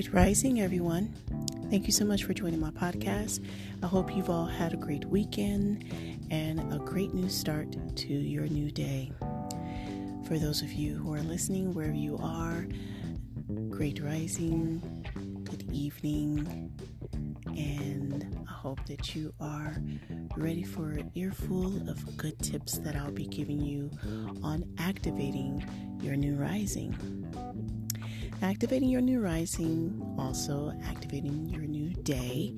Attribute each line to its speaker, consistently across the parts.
Speaker 1: Great rising, everyone. Thank you so much for joining my podcast. I hope you've all had a great weekend and a great new start to your new day. For those of you who are listening, wherever you are, great rising, good evening, and I hope that you are ready for an earful of good tips that I'll be giving you on activating your new rising. Activating your new rising, also activating your new day,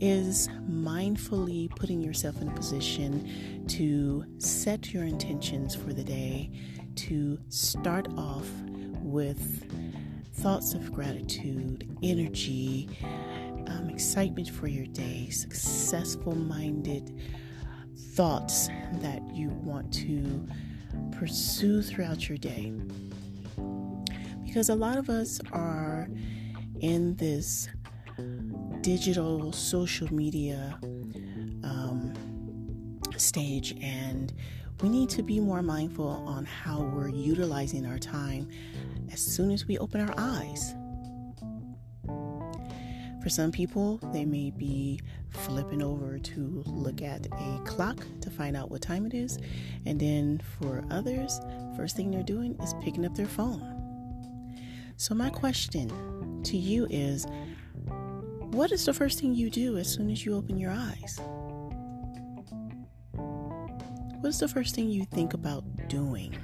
Speaker 1: is mindfully putting yourself in a position to set your intentions for the day, to start off with thoughts of gratitude, energy, um, excitement for your day, successful minded thoughts that you want to pursue throughout your day because a lot of us are in this digital social media um, stage and we need to be more mindful on how we're utilizing our time as soon as we open our eyes. For some people, they may be flipping over to look at a clock to find out what time it is. And then for others, first thing they're doing is picking up their phone. So, my question to you is what is the first thing you do as soon as you open your eyes? What's the first thing you think about doing?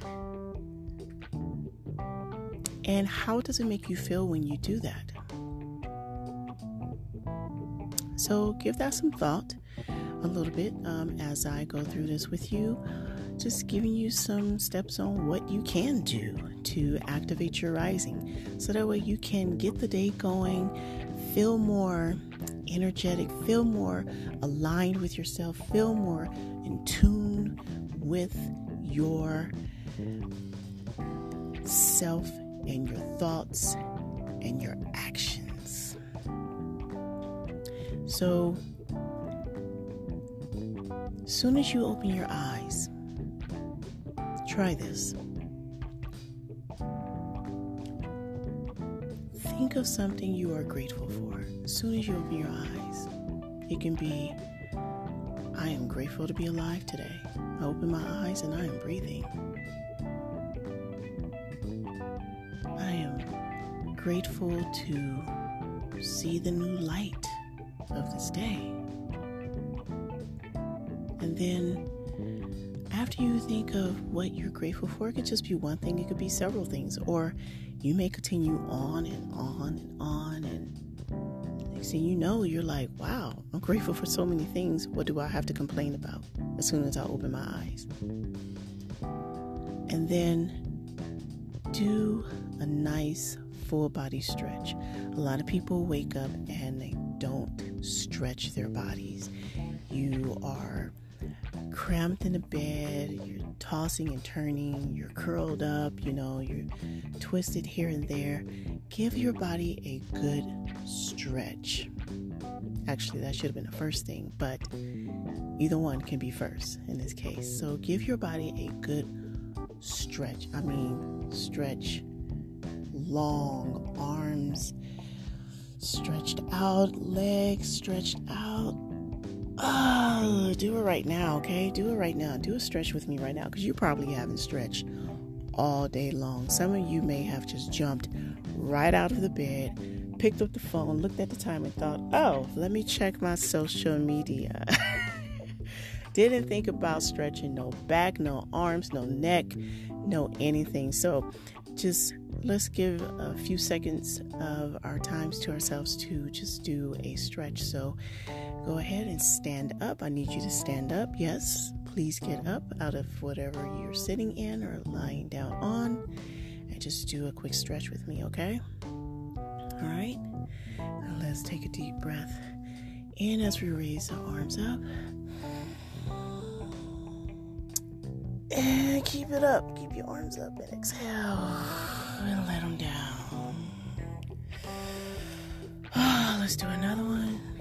Speaker 1: And how does it make you feel when you do that? So, give that some thought a little bit um, as I go through this with you just giving you some steps on what you can do to activate your rising so that way you can get the day going, feel more energetic, feel more aligned with yourself, feel more in tune with your self and your thoughts and your actions. So, soon as you open your eyes, Try this. Think of something you are grateful for as soon as you open your eyes. It can be, I am grateful to be alive today. I open my eyes and I am breathing. I am grateful to see the new light of this day. And then after you think of what you're grateful for, it could just be one thing, it could be several things, or you may continue on and on and on. And next thing you know, you're like, wow, I'm grateful for so many things. What do I have to complain about as soon as I open my eyes? And then do a nice full body stretch. A lot of people wake up and they don't stretch their bodies. You are cramped in the bed, you're tossing and turning, you're curled up, you know, you're twisted here and there, give your body a good stretch. Actually, that should have been the first thing, but either one can be first in this case. So give your body a good stretch. I mean, stretch long arms stretched out, legs stretched out, Oh, do it right now, okay? Do it right now. Do a stretch with me right now because you probably haven't stretched all day long. Some of you may have just jumped right out of the bed, picked up the phone, looked at the time, and thought, oh, let me check my social media. Didn't think about stretching no back, no arms, no neck, no anything. So just let's give a few seconds of our times to ourselves to just do a stretch. So go ahead and stand up. I need you to stand up. Yes, please get up out of whatever you're sitting in or lying down on and just do a quick stretch with me, okay? All right, now let's take a deep breath in as we raise our arms up. And keep it up. Keep your arms up and exhale. And let them down. Oh, let's do another one.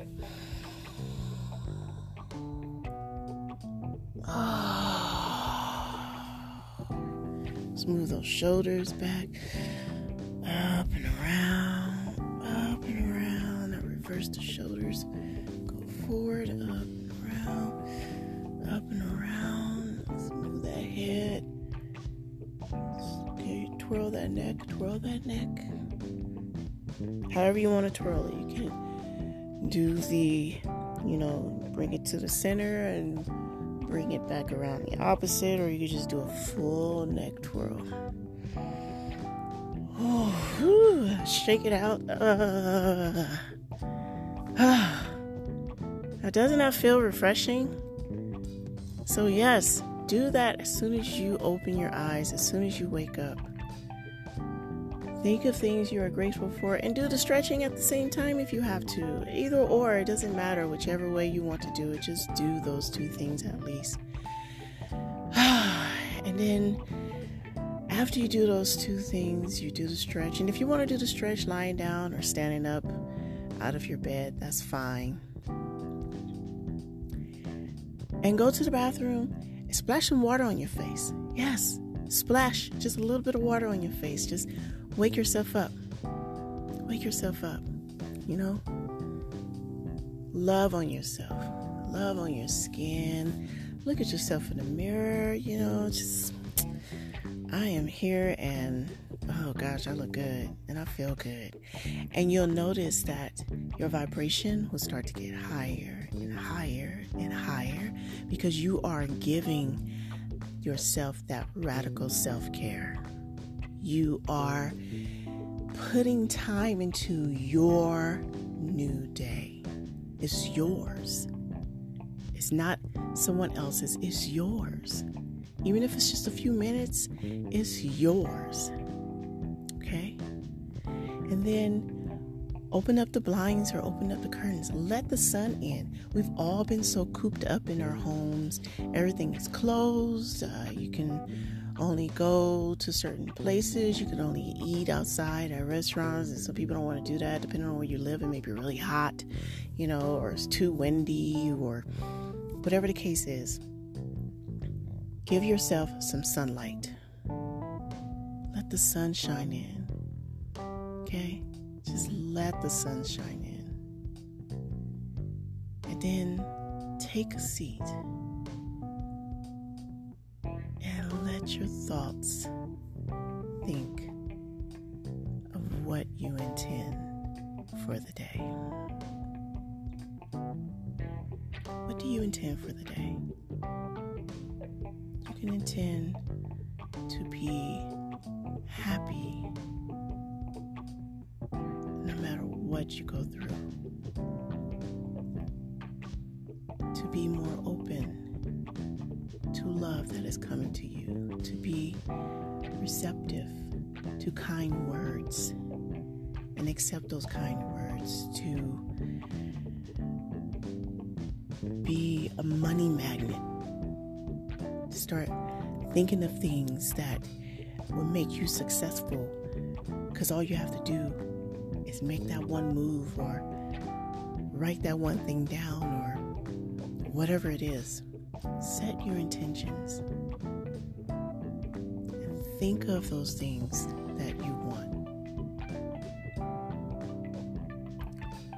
Speaker 1: Smooth those shoulders back, up and around, up first the shoulders. Go forward, up and around, up and around. Smooth that head. Okay, twirl that neck, twirl that neck. However you want to twirl it. You can do the, you know, bring it to the center and bring it back around the opposite, or you could just do a full neck twirl. Oh, whew, shake it out. Uh, uh. Now, doesn't that feel refreshing? So, yes, do that as soon as you open your eyes, as soon as you wake up. Think of things you are grateful for and do the stretching at the same time if you have to. Either or, it doesn't matter, whichever way you want to do it, just do those two things at least. and then after you do those two things, you do the stretch. And if you want to do the stretch lying down or standing up out of your bed, that's fine. And go to the bathroom and splash some water on your face. Yes, splash just a little bit of water on your face. Just wake yourself up. Wake yourself up. You know? Love on yourself. Love on your skin. Look at yourself in the mirror. You know, just, I am here and oh gosh, I look good and I feel good. And you'll notice that your vibration will start to get higher and higher and higher because you are giving yourself that radical self care you are putting time into your new day. It's yours. It's not someone else's, it's yours. Even if it's just a few minutes, it's yours. Okay? And then open up the blinds or open up the curtains. Let the sun in. We've all been so cooped up in our homes. Everything is closed. Uh, you can only go to certain places. You can only eat outside at restaurants, and some people don't want to do that. Depending on where you live, it may be really hot, you know, or it's too windy, or whatever the case is. Give yourself some sunlight. Let the sun shine in. Okay? Just let the sun shine in. And then take a seat let your thoughts think of what you intend for the day. What do you intend for the day? You can intend to be happy no matter what you go through, to be more open to love that is coming to you, to be receptive to kind words and accept those kind words, to be a money magnet, to start thinking of things that will make you successful because all you have to do is make that one move or write that one thing down or whatever it is. Set your intentions think of those things that you want.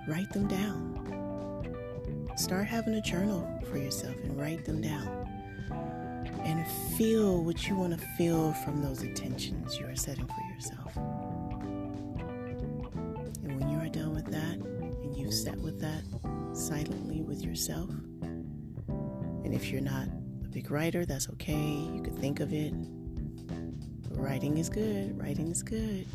Speaker 1: Write them down. Start having a journal for yourself and write them down. And feel what you want to feel from those intentions you are setting for yourself. And when you are done with that and you've sat with that silently with yourself, and if you're not a big writer, that's okay. You could think of it. Writing is good. Writing is good.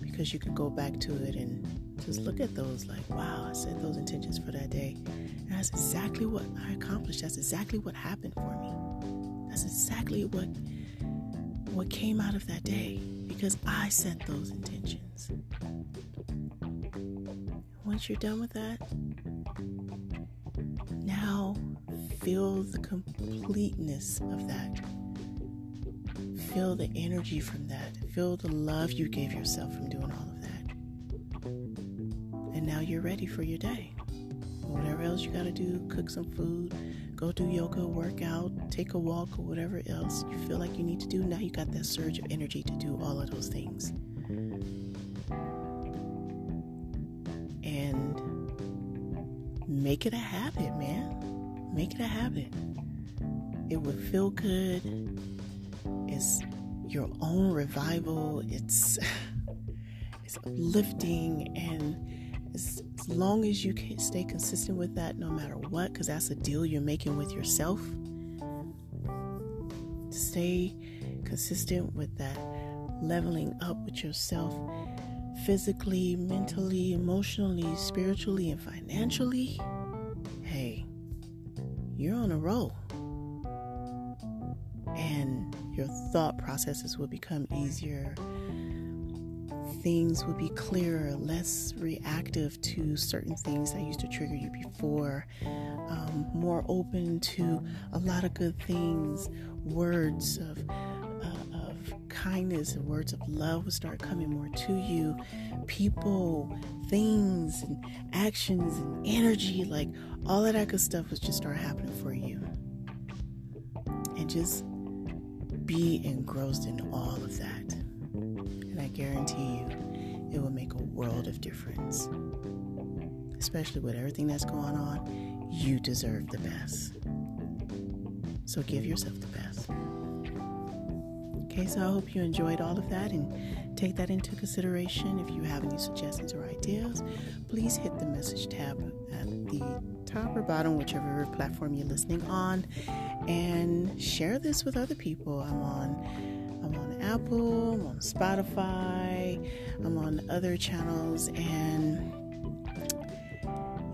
Speaker 1: Because you can go back to it and just look at those like, wow, I set those intentions for that day. And that's exactly what I accomplished. That's exactly what happened for me. That's exactly what what came out of that day because I set those intentions. Once you're done with that, now feel the completeness of that feel the energy from that. Feel the love you gave yourself from doing all of that. And now you're ready for your day. Whatever else you got to do, cook some food, go do yoga, workout, take a walk, or whatever else you feel like you need to do. Now you got that surge of energy to do all of those things. And make it a habit, man. Make it a habit. It would feel good your own revival. It's it's uplifting and as, as long as you can stay consistent with that no matter what because that's a deal you're making with yourself stay consistent with that leveling up with yourself physically, mentally, emotionally, spiritually, and financially, hey, you're on a roll. And your thought processes will become easier. Things will be clearer, less reactive to certain things that used to trigger you before, um, more open to a lot of good things, words of kindness and words of love will start coming more to you. People, things, and actions and energy, like all of that good stuff, will just start happening for you. And just be engrossed in all of that. And I guarantee you, it will make a world of difference. Especially with everything that's going on, you deserve the best. So give yourself the best. Okay, so I hope you enjoyed all of that and take that into consideration. If you have any suggestions or ideas, please hit the message tab at the top or bottom, whichever platform you're listening on, and share this with other people. I'm on I'm on Apple, I'm on Spotify, I'm on other channels, and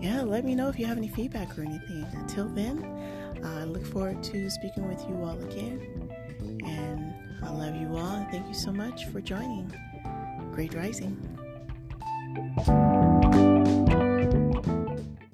Speaker 1: yeah, let me know if you have any feedback or anything. Until then, I look forward to speaking with you all again. And I love you all thank you so much for joining. Great Rising.